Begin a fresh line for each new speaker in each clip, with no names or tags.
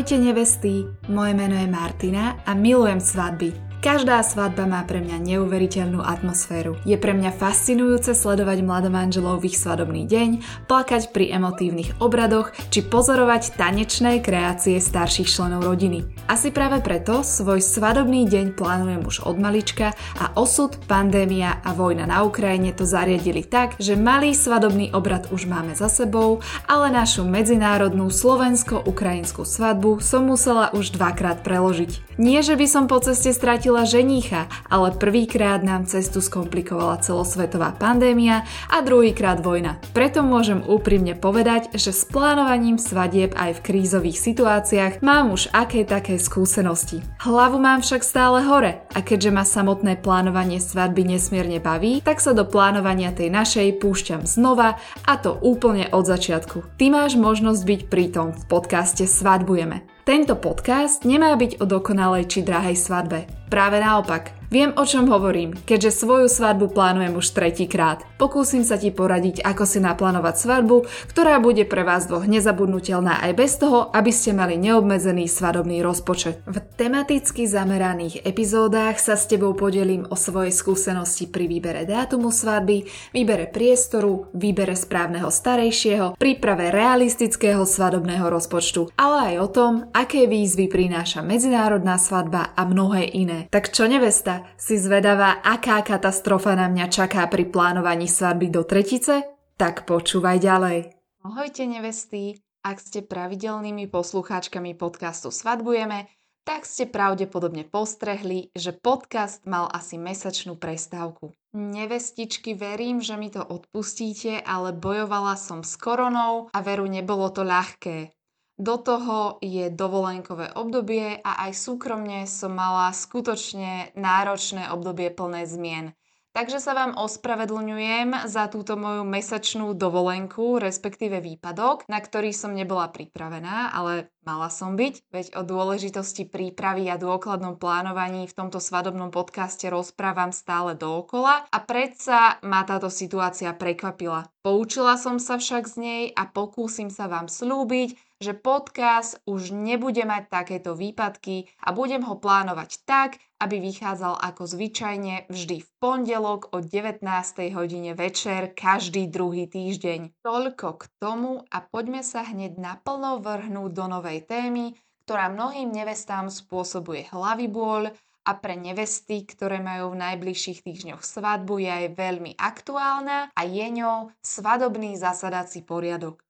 Ahojte nevesty, moje meno je Martina a milujem svadby. Každá svadba má pre mňa neuveriteľnú atmosféru. Je pre mňa fascinujúce sledovať mladomanželov v ich svadobný deň, plakať pri emotívnych obradoch či pozorovať tanečné kreácie starších členov rodiny. Asi práve preto svoj svadobný deň plánujem už od malička a osud, pandémia a vojna na Ukrajine to zariadili tak, že malý svadobný obrad už máme za sebou, ale našu medzinárodnú slovensko-ukrajinskú svadbu som musela už dvakrát preložiť. Nie, že by som po ceste stratila stratila ženícha, ale prvýkrát nám cestu skomplikovala celosvetová pandémia a druhýkrát vojna. Preto môžem úprimne povedať, že s plánovaním svadieb aj v krízových situáciách mám už aké také skúsenosti. Hlavu mám však stále hore a keďže ma samotné plánovanie svadby nesmierne baví, tak sa do plánovania tej našej púšťam znova a to úplne od začiatku. Ty máš možnosť byť pritom v podcaste Svadbujeme. Tento podcast nemá byť o dokonalej či drahej svadbe. Práve naopak, Viem, o čom hovorím, keďže svoju svadbu plánujem už tretíkrát. Pokúsim sa ti poradiť, ako si naplánovať svadbu, ktorá bude pre vás dvoch nezabudnutelná aj bez toho, aby ste mali neobmedzený svadobný rozpočet. V tematicky zameraných epizódach sa s tebou podelím o svojej skúsenosti pri výbere dátumu svadby, výbere priestoru, výbere správneho starejšieho, príprave realistického svadobného rozpočtu, ale aj o tom, aké výzvy prináša medzinárodná svadba a mnohé iné. Tak čo nevesta, si zvedavá, aká katastrofa na mňa čaká pri plánovaní svadby do tretice? Tak počúvaj ďalej.
Ahojte nevesty, ak ste pravidelnými poslucháčkami podcastu Svadbujeme, tak ste pravdepodobne postrehli, že podcast mal asi mesačnú prestávku. Nevestičky, verím, že mi to odpustíte, ale bojovala som s koronou a veru nebolo to ľahké. Do toho je dovolenkové obdobie a aj súkromne som mala skutočne náročné obdobie plné zmien. Takže sa vám ospravedlňujem za túto moju mesačnú dovolenku, respektíve výpadok, na ktorý som nebola pripravená, ale mala som byť, veď o dôležitosti prípravy a dôkladnom plánovaní v tomto svadobnom podcaste rozprávam stále dookola a predsa ma táto situácia prekvapila. Poučila som sa však z nej a pokúsim sa vám slúbiť, že podcast už nebude mať takéto výpadky a budem ho plánovať tak, aby vychádzal ako zvyčajne vždy v pondelok o 19. hodine večer každý druhý týždeň. Toľko k tomu a poďme sa hneď naplno vrhnúť do novej témy, ktorá mnohým nevestám spôsobuje hlavy bôľ a pre nevesty, ktoré majú v najbližších týždňoch svadbu, je aj veľmi aktuálna a je ňou svadobný zasadací poriadok.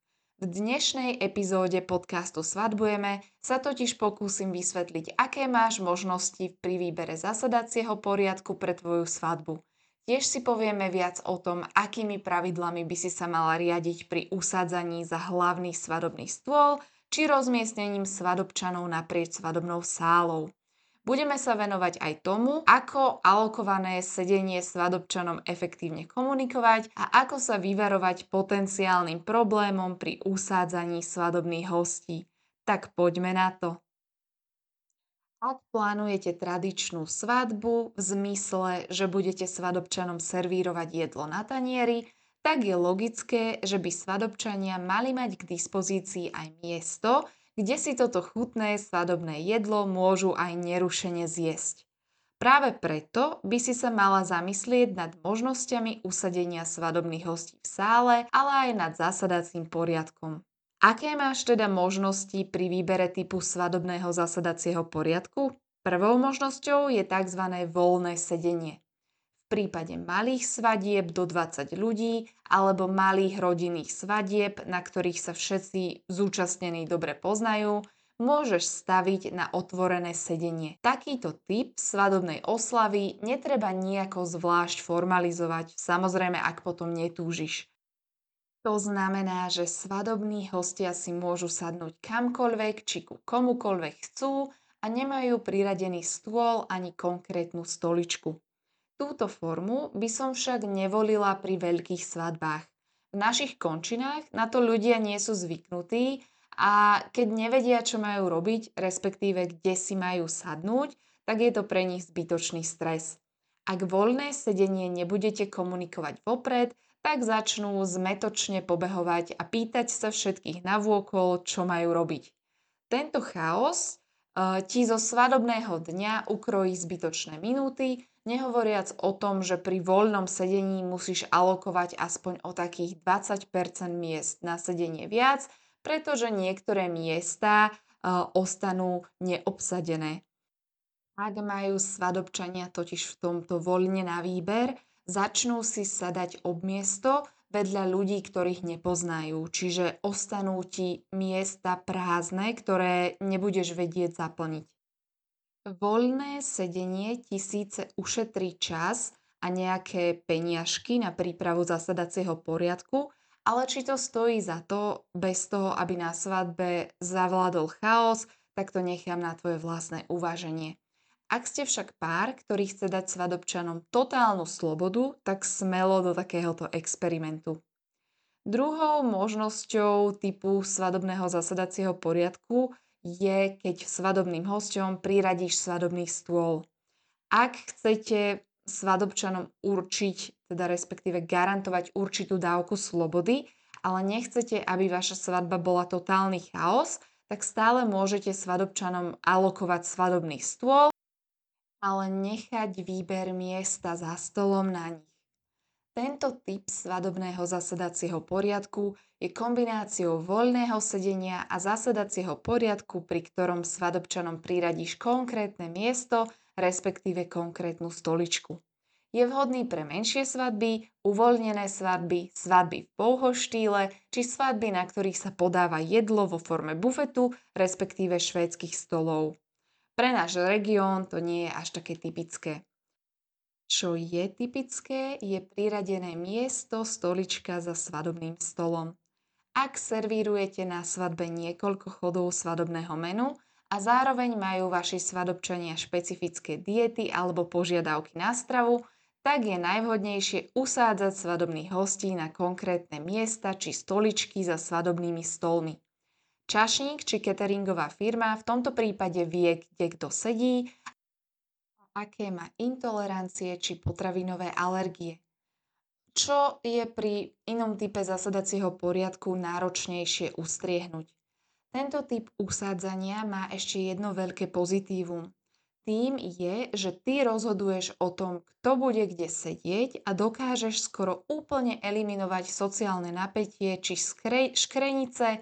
V dnešnej epizóde podcastu Svadbujeme sa totiž pokúsim vysvetliť, aké máš možnosti pri výbere zasadacieho poriadku pre tvoju svadbu. Tiež si povieme viac o tom, akými pravidlami by si sa mala riadiť pri usádzaní za hlavný svadobný stôl či rozmiestnením svadobčanov naprieč svadobnou sálou. Budeme sa venovať aj tomu, ako alokované sedenie s svadobčanom efektívne komunikovať a ako sa vyvarovať potenciálnym problémom pri usádzaní svadobných hostí. Tak poďme na to. Ak plánujete tradičnú svadbu v zmysle, že budete svadobčanom servírovať jedlo na tanieri, tak je logické, že by svadobčania mali mať k dispozícii aj miesto, kde si toto chutné svadobné jedlo môžu aj nerušene zjesť. Práve preto by si sa mala zamyslieť nad možnosťami usadenia svadobných hostí v sále, ale aj nad zasadacím poriadkom. Aké máš teda možnosti pri výbere typu svadobného zasadacieho poriadku? Prvou možnosťou je tzv. voľné sedenie prípade malých svadieb do 20 ľudí alebo malých rodinných svadieb, na ktorých sa všetci zúčastnení dobre poznajú, môžeš staviť na otvorené sedenie. Takýto typ svadobnej oslavy netreba nejako zvlášť formalizovať, samozrejme ak potom netúžiš. To znamená, že svadobní hostia si môžu sadnúť kamkoľvek či ku komukoľvek chcú a nemajú priradený stôl ani konkrétnu stoličku. Túto formu by som však nevolila pri veľkých svadbách. V našich končinách na to ľudia nie sú zvyknutí a keď nevedia, čo majú robiť, respektíve kde si majú sadnúť, tak je to pre nich zbytočný stres. Ak voľné sedenie nebudete komunikovať vopred, tak začnú zmetočne pobehovať a pýtať sa všetkých navôkol, čo majú robiť. Tento chaos ti zo svadobného dňa ukrojí zbytočné minúty, nehovoriac o tom, že pri voľnom sedení musíš alokovať aspoň o takých 20% miest na sedenie viac, pretože niektoré miesta uh, ostanú neobsadené. Ak majú svadobčania totiž v tomto voľne na výber, začnú si sadať ob miesto vedľa ľudí, ktorých nepoznajú. Čiže ostanú ti miesta prázdne, ktoré nebudeš vedieť zaplniť. Voľné sedenie ti síce ušetrí čas a nejaké peniažky na prípravu zasadacieho poriadku, ale či to stojí za to, bez toho, aby na svadbe zavládol chaos, tak to nechám na tvoje vlastné uváženie. Ak ste však pár, ktorý chce dať svadobčanom totálnu slobodu, tak smelo do takéhoto experimentu. Druhou možnosťou typu svadobného zasadacieho poriadku je, keď svadobným hosťom priradíš svadobný stôl. Ak chcete svadobčanom určiť, teda respektíve garantovať určitú dávku slobody, ale nechcete, aby vaša svadba bola totálny chaos, tak stále môžete svadobčanom alokovať svadobný stôl ale nechať výber miesta za stolom na nich. Tento typ svadobného zasadacieho poriadku je kombináciou voľného sedenia a zasadacieho poriadku, pri ktorom svadobčanom priradíš konkrétne miesto, respektíve konkrétnu stoličku. Je vhodný pre menšie svadby, uvoľnené svadby, svadby v štýle či svadby, na ktorých sa podáva jedlo vo forme bufetu, respektíve švédskych stolov. Pre náš región to nie je až také typické. Čo je typické, je priradené miesto stolička za svadobným stolom. Ak servírujete na svadbe niekoľko chodov svadobného menu a zároveň majú vaši svadobčania špecifické diety alebo požiadavky na stravu, tak je najvhodnejšie usádzať svadobných hostí na konkrétne miesta či stoličky za svadobnými stolmi. Čašník či cateringová firma v tomto prípade vie, kde kto sedí, aké má intolerancie či potravinové alergie. Čo je pri inom type zasadacieho poriadku náročnejšie ustriehnúť? Tento typ usádzania má ešte jedno veľké pozitívum. Tým je, že ty rozhoduješ o tom, kto bude kde sedieť a dokážeš skoro úplne eliminovať sociálne napätie či škrenice,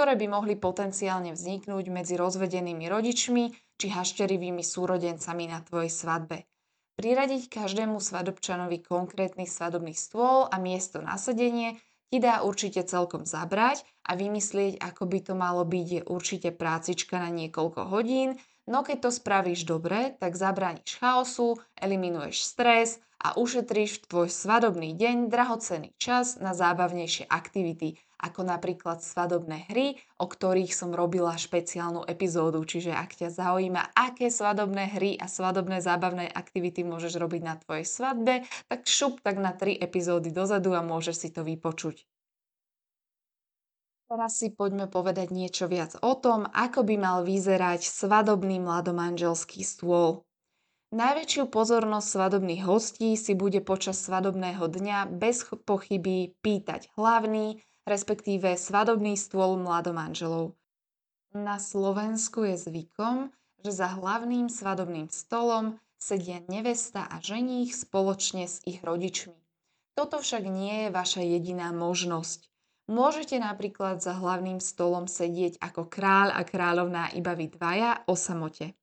ktoré by mohli potenciálne vzniknúť medzi rozvedenými rodičmi či hašterivými súrodencami na tvojej svadbe. Priradiť každému svadobčanovi konkrétny svadobný stôl a miesto na sedenie ti dá určite celkom zabrať a vymyslieť, ako by to malo byť, je určite prácička na niekoľko hodín, no keď to spravíš dobre, tak zabrániš chaosu, eliminuješ stres a ušetríš tvoj svadobný deň drahocenný čas na zábavnejšie aktivity, ako napríklad svadobné hry, o ktorých som robila špeciálnu epizódu. Čiže ak ťa zaujíma, aké svadobné hry a svadobné zábavné aktivity môžeš robiť na tvojej svadbe, tak šup tak na 3 epizódy dozadu a môžeš si to vypočuť. Teraz si poďme povedať niečo viac o tom, ako by mal vyzerať svadobný mladomanželský stôl. Najväčšiu pozornosť svadobných hostí si bude počas svadobného dňa bez pochyby pýtať hlavný, respektíve svadobný stôl mladomanželov. Na Slovensku je zvykom, že za hlavným svadobným stolom sedia nevesta a ženích spoločne s ich rodičmi. Toto však nie je vaša jediná možnosť. Môžete napríklad za hlavným stolom sedieť ako kráľ a kráľovná iba vy dvaja o samote.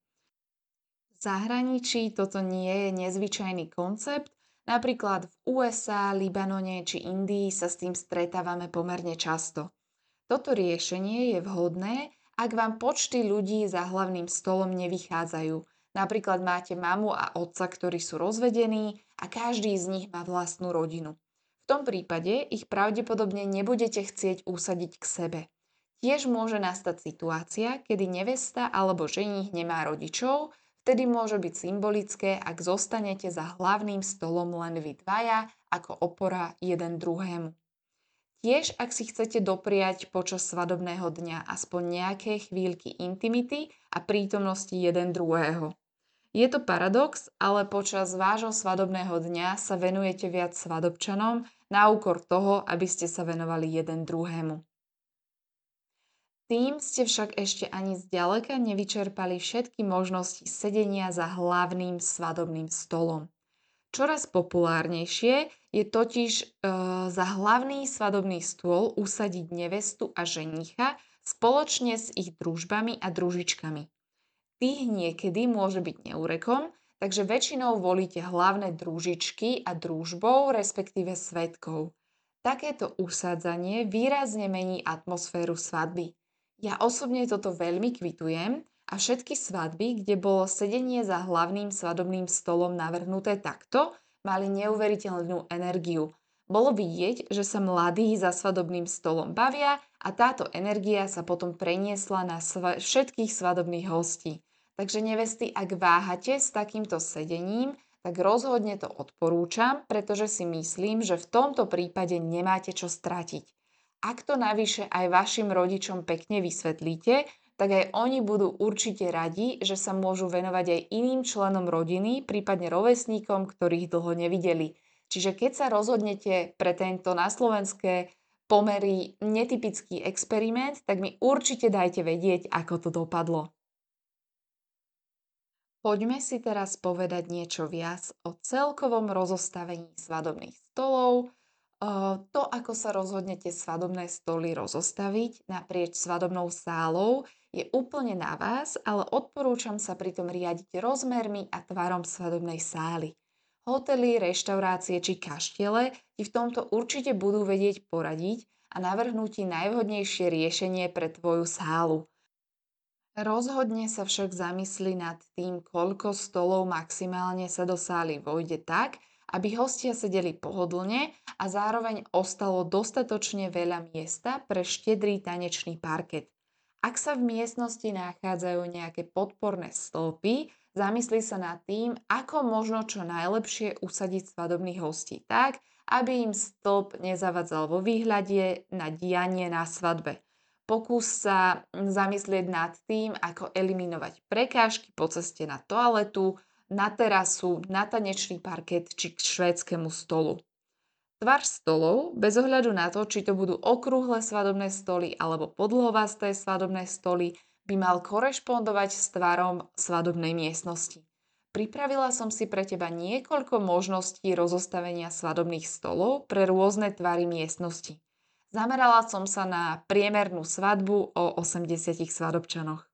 V zahraničí toto nie je nezvyčajný koncept Napríklad v USA, Libanone či Indii sa s tým stretávame pomerne často. Toto riešenie je vhodné, ak vám počty ľudí za hlavným stolom nevychádzajú. Napríklad máte mamu a otca, ktorí sú rozvedení a každý z nich má vlastnú rodinu. Tom prípade ich pravdepodobne nebudete chcieť usadiť k sebe. Tiež môže nastať situácia, kedy nevesta alebo ženích nemá rodičov, Vtedy môže byť symbolické, ak zostanete za hlavným stolom len vy dvaja ako opora jeden druhému. Tiež, ak si chcete dopriať počas svadobného dňa aspoň nejaké chvíľky intimity a prítomnosti jeden druhého. Je to paradox, ale počas vášho svadobného dňa sa venujete viac svadobčanom na úkor toho, aby ste sa venovali jeden druhému. Tým ste však ešte ani zďaleka nevyčerpali všetky možnosti sedenia za hlavným svadobným stolom. Čoraz populárnejšie je totiž e, za hlavný svadobný stôl usadiť nevestu a ženicha spoločne s ich družbami a družičkami. Tých niekedy môže byť neurekom, takže väčšinou volíte hlavné družičky a družbou, respektíve svetkov. Takéto usádzanie výrazne mení atmosféru svadby. Ja osobne toto veľmi kvitujem a všetky svadby, kde bolo sedenie za hlavným svadobným stolom navrhnuté takto, mali neuveriteľnú energiu. Bolo vidieť, že sa mladí za svadobným stolom bavia a táto energia sa potom preniesla na sva- všetkých svadobných hostí. Takže nevesty, ak váhate s takýmto sedením, tak rozhodne to odporúčam, pretože si myslím, že v tomto prípade nemáte čo stratiť. Ak to navyše aj vašim rodičom pekne vysvetlíte, tak aj oni budú určite radi, že sa môžu venovať aj iným členom rodiny, prípadne rovesníkom, ktorých dlho nevideli. Čiže keď sa rozhodnete pre tento na slovenské pomery netypický experiment, tak mi určite dajte vedieť, ako to dopadlo. Poďme si teraz povedať niečo viac o celkovom rozostavení svadobných stolov, to, ako sa rozhodnete svadobné stoly rozostaviť naprieč svadobnou sálou, je úplne na vás, ale odporúčam sa pritom riadiť rozmermi a tvarom svadobnej sály. Hotely, reštaurácie či kaštiele ti v tomto určite budú vedieť poradiť a navrhnúť ti najvhodnejšie riešenie pre tvoju sálu. Rozhodne sa však zamysli nad tým, koľko stolov maximálne sa do sály vojde tak, aby hostia sedeli pohodlne a zároveň ostalo dostatočne veľa miesta pre štedrý tanečný parket. Ak sa v miestnosti nachádzajú nejaké podporné stĺpy, zamysli sa nad tým, ako možno čo najlepšie usadiť svadobných hostí tak, aby im stĺp nezavadzal vo výhľade na dianie na svadbe. Pokús sa zamyslieť nad tým, ako eliminovať prekážky po ceste na toaletu, na terasu, na tanečný parket či k švédskému stolu. Tvar stolov, bez ohľadu na to, či to budú okrúhle svadobné stoly alebo podlhovasté svadobné stoly, by mal korešpondovať s tvarom svadobnej miestnosti. Pripravila som si pre teba niekoľko možností rozostavenia svadobných stolov pre rôzne tvary miestnosti. Zamerala som sa na priemernú svadbu o 80 svadobčanoch.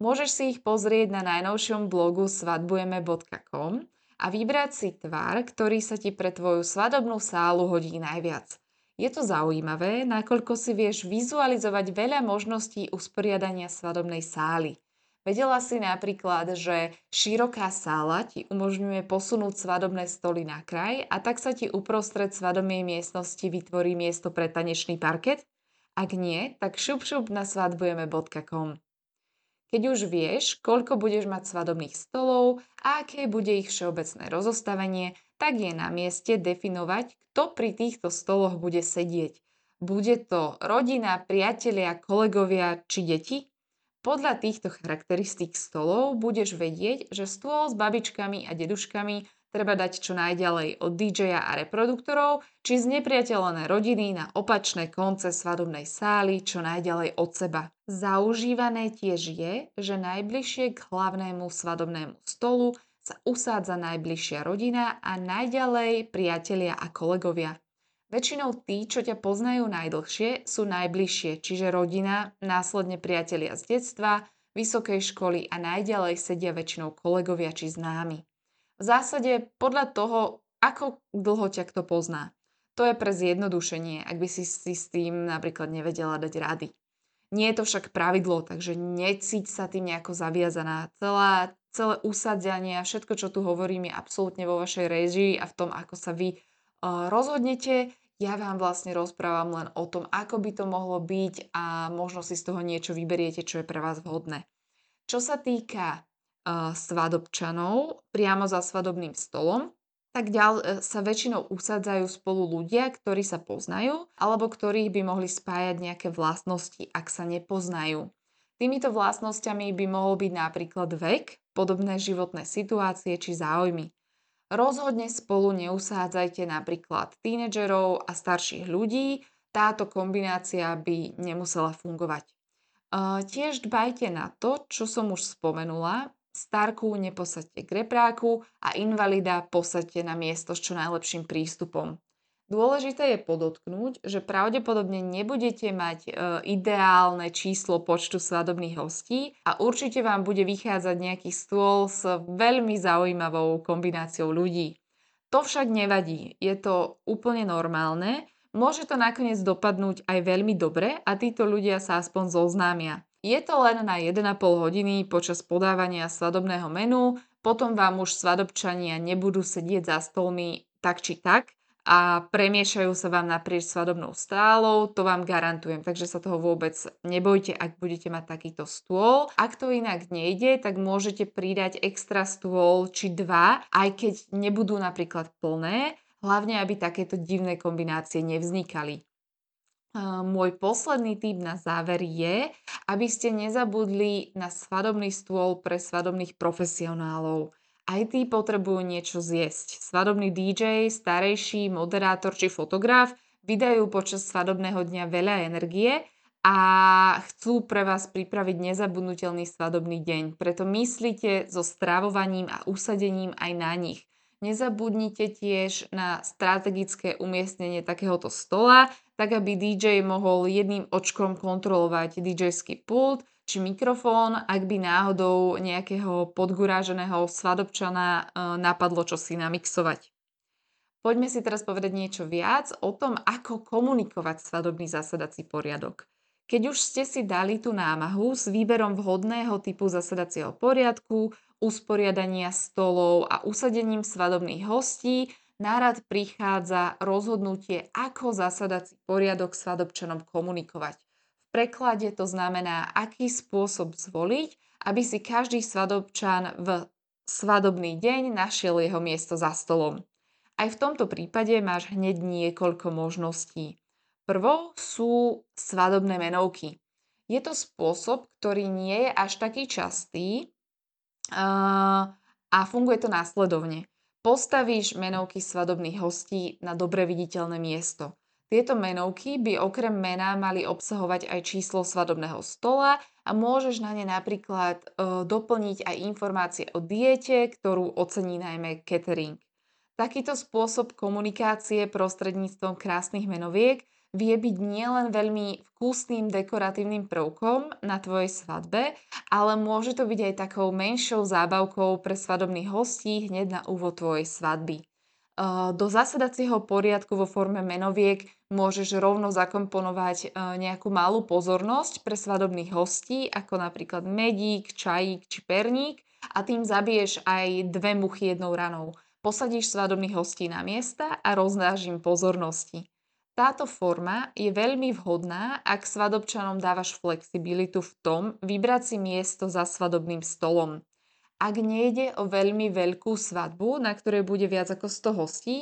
Môžeš si ich pozrieť na najnovšom blogu svadbujeme.com a vybrať si tvar, ktorý sa ti pre tvoju svadobnú sálu hodí najviac. Je to zaujímavé, nakoľko si vieš vizualizovať veľa možností usporiadania svadobnej sály. Vedela si napríklad, že široká sála ti umožňuje posunúť svadobné stoly na kraj a tak sa ti uprostred svadobnej miestnosti vytvorí miesto pre tanečný parket? Ak nie, tak šup šup na svadbujeme.com. Keď už vieš, koľko budeš mať svadobných stolov a aké bude ich všeobecné rozostavenie, tak je na mieste definovať, kto pri týchto stoloch bude sedieť. Bude to rodina, priatelia, kolegovia či deti? Podľa týchto charakteristík stolov budeš vedieť, že stôl s babičkami a deduškami treba dať čo najďalej od DJ-a a reproduktorov, či znepriateľené rodiny na opačné konce svadobnej sály čo najďalej od seba. Zaužívané tiež je, že najbližšie k hlavnému svadobnému stolu sa usádza najbližšia rodina a najďalej priatelia a kolegovia. Väčšinou tí, čo ťa poznajú najdlhšie, sú najbližšie, čiže rodina, následne priatelia z detstva, vysokej školy a najďalej sedia väčšinou kolegovia či známi. V zásade podľa toho, ako dlho ťa kto pozná. To je pre zjednodušenie, ak by si si s tým napríklad nevedela dať rady. Nie je to však pravidlo, takže necíť sa tým nejako zaviazaná. Celá, celé usadzanie a všetko, čo tu hovorím, je absolútne vo vašej režii a v tom, ako sa vy uh, rozhodnete. Ja vám vlastne rozprávam len o tom, ako by to mohlo byť a možno si z toho niečo vyberiete, čo je pre vás vhodné. Čo sa týka svadobčanov priamo za svadobným stolom, tak ďal e, sa väčšinou usádzajú spolu ľudia, ktorí sa poznajú alebo ktorých by mohli spájať nejaké vlastnosti, ak sa nepoznajú. Týmito vlastnosťami by mohol byť napríklad vek, podobné životné situácie či záujmy. Rozhodne spolu neusádzajte napríklad tínedžerov a starších ľudí, táto kombinácia by nemusela fungovať. tiež dbajte na to, čo som už spomenula, starku neposaďte k repráku a invalida posaďte na miesto s čo najlepším prístupom. Dôležité je podotknúť, že pravdepodobne nebudete mať e, ideálne číslo počtu svadobných hostí a určite vám bude vychádzať nejaký stôl s veľmi zaujímavou kombináciou ľudí. To však nevadí, je to úplne normálne, môže to nakoniec dopadnúť aj veľmi dobre a títo ľudia sa aspoň zoznámia. Je to len na 1,5 hodiny počas podávania svadobného menu, potom vám už svadobčania nebudú sedieť za stolmi tak či tak, a premiešajú sa vám naprieč svadobnou stálou, to vám garantujem, takže sa toho vôbec nebojte, ak budete mať takýto stôl. Ak to inak nejde, tak môžete pridať extra stôl či dva, aj keď nebudú napríklad plné, hlavne aby takéto divné kombinácie nevznikali. Môj posledný tip na záver je, aby ste nezabudli na svadobný stôl pre svadobných profesionálov. Aj tí potrebujú niečo zjesť. Svadobný DJ, starejší, moderátor či fotograf vydajú počas svadobného dňa veľa energie a chcú pre vás pripraviť nezabudnutelný svadobný deň. Preto myslíte so stravovaním a usadením aj na nich. Nezabudnite tiež na strategické umiestnenie takéhoto stola, tak aby DJ mohol jedným očkom kontrolovať DJský pult či mikrofón, ak by náhodou nejakého podguráženého svadobčana e, napadlo čo si namixovať. Poďme si teraz povedať niečo viac o tom, ako komunikovať svadobný zasadací poriadok. Keď už ste si dali tú námahu s výberom vhodného typu zasadacieho poriadku, usporiadania stolov a usadením svadobných hostí, nárad prichádza rozhodnutie, ako zasadací poriadok svadobčanom komunikovať preklade to znamená, aký spôsob zvoliť, aby si každý svadobčan v svadobný deň našiel jeho miesto za stolom. Aj v tomto prípade máš hneď niekoľko možností. Prvou sú svadobné menovky. Je to spôsob, ktorý nie je až taký častý a funguje to následovne. Postavíš menovky svadobných hostí na dobre viditeľné miesto. Tieto menovky by okrem mena mali obsahovať aj číslo svadobného stola a môžeš na ne napríklad e, doplniť aj informácie o diete, ktorú ocení najmä catering. Takýto spôsob komunikácie prostredníctvom krásnych menoviek vie byť nielen veľmi vkusným dekoratívnym prvkom na tvojej svadbe, ale môže to byť aj takou menšou zábavkou pre svadobných hostí hneď na úvod tvojej svadby. Do zasadacieho poriadku vo forme menoviek môžeš rovno zakomponovať nejakú malú pozornosť pre svadobných hostí, ako napríklad medík, čajík či perník a tým zabiješ aj dve muchy jednou ranou. Posadíš svadobných hostí na miesta a rozdáš im pozornosti. Táto forma je veľmi vhodná, ak svadobčanom dávaš flexibilitu v tom vybrať si miesto za svadobným stolom. Ak nejde o veľmi veľkú svadbu, na ktorej bude viac ako 100 hostí,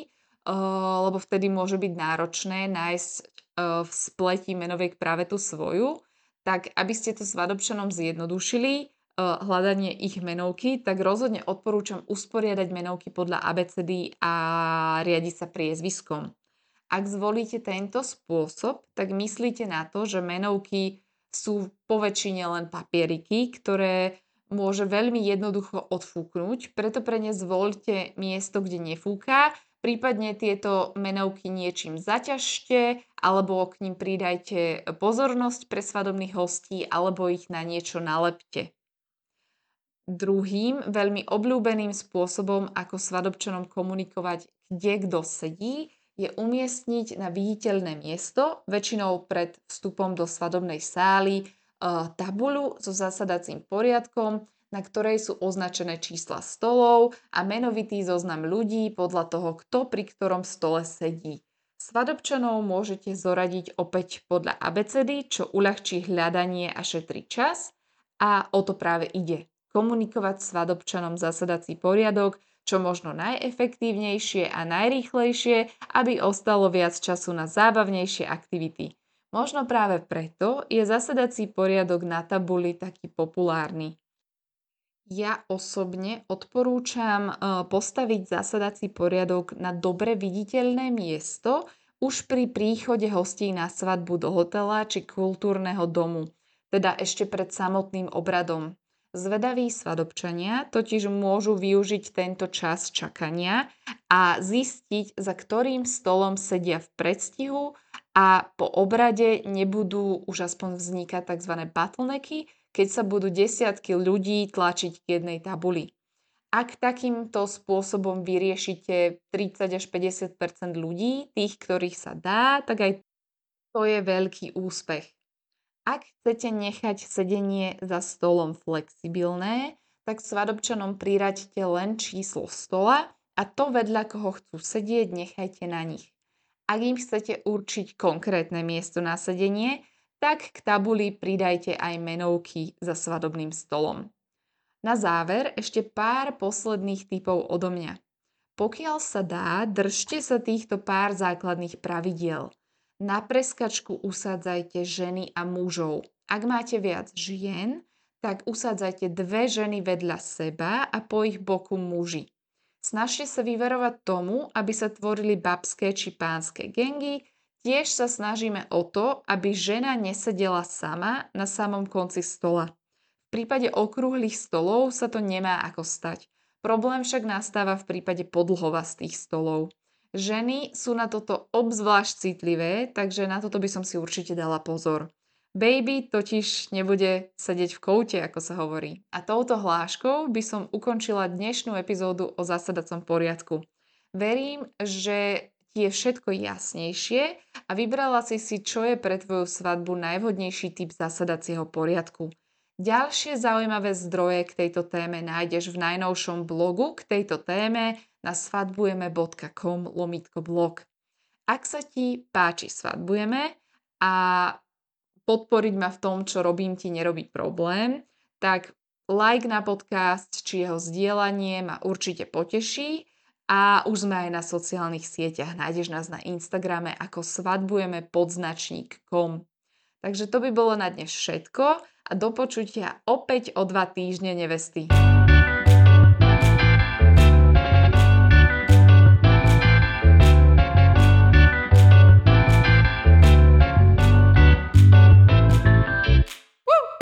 uh, lebo vtedy môže byť náročné nájsť uh, v spletí menoviek práve tú svoju, tak aby ste to svadobčanom zjednodušili, uh, hľadanie ich menovky, tak rozhodne odporúčam usporiadať menovky podľa ABCD a riadiť sa priezviskom. Ak zvolíte tento spôsob, tak myslíte na to, že menovky sú po väčšine len papieriky, ktoré môže veľmi jednoducho odfúknuť, preto pre ne zvolte miesto, kde nefúka, prípadne tieto menovky niečím zaťažte, alebo k ním pridajte pozornosť pre svadobných hostí, alebo ich na niečo nalepte. Druhým veľmi obľúbeným spôsobom, ako svadobčanom komunikovať, kde kto sedí, je umiestniť na viditeľné miesto, väčšinou pred vstupom do svadobnej sály, tabuľu so zasadacím poriadkom, na ktorej sú označené čísla stolov a menovitý zoznam ľudí podľa toho, kto pri ktorom stole sedí. Svadobčanov môžete zoradiť opäť podľa abecedy, čo uľahčí hľadanie a šetrí čas a o to práve ide. Komunikovať svadobčanom zasadací poriadok, čo možno najefektívnejšie a najrýchlejšie, aby ostalo viac času na zábavnejšie aktivity. Možno práve preto je zasadací poriadok na tabuli taký populárny. Ja osobne odporúčam e, postaviť zasadací poriadok na dobre viditeľné miesto už pri príchode hostí na svadbu do hotela či kultúrneho domu. teda ešte pred samotným obradom. Zvedaví svadobčania totiž môžu využiť tento čas čakania a zistiť, za ktorým stolom sedia v predstihu a po obrade nebudú už aspoň vznikať tzv. bottlenecky, keď sa budú desiatky ľudí tlačiť k jednej tabuli. Ak takýmto spôsobom vyriešite 30 až 50% ľudí, tých, ktorých sa dá, tak aj to je veľký úspech. Ak chcete nechať sedenie za stolom flexibilné, tak svadobčanom priraďte len číslo stola a to vedľa koho chcú sedieť nechajte na nich. Ak im chcete určiť konkrétne miesto na sedenie, tak k tabuli pridajte aj menovky za svadobným stolom. Na záver ešte pár posledných typov odo mňa. Pokiaľ sa dá, držte sa týchto pár základných pravidiel – na preskačku usádzajte ženy a mužov. Ak máte viac žien, tak usádzajte dve ženy vedľa seba a po ich boku muži. Snažte sa vyvarovať tomu, aby sa tvorili babské či pánske gengy, tiež sa snažíme o to, aby žena nesedela sama na samom konci stola. V prípade okrúhlych stolov sa to nemá ako stať. Problém však nastáva v prípade podlhovastých stolov. Ženy sú na toto obzvlášť citlivé, takže na toto by som si určite dala pozor. Baby totiž nebude sedieť v koute, ako sa hovorí. A touto hláškou by som ukončila dnešnú epizódu o zasadacom poriadku. Verím, že ti je všetko jasnejšie a vybrala si si, čo je pre tvoju svadbu najvhodnejší typ zasadacieho poriadku. Ďalšie zaujímavé zdroje k tejto téme nájdeš v najnovšom blogu k tejto téme na svadbujeme.com lomitko blog. Ak sa ti páči Svadbujeme a podporiť ma v tom, čo robím, ti nerobí problém, tak like na podcast či jeho zdieľanie ma určite poteší a už sme aj na sociálnych sieťach. Nájdeš nás na Instagrame ako svadbujeme podznačník.com. Takže to by bolo na dnes všetko a do počutia opäť o dva týždne nevesty.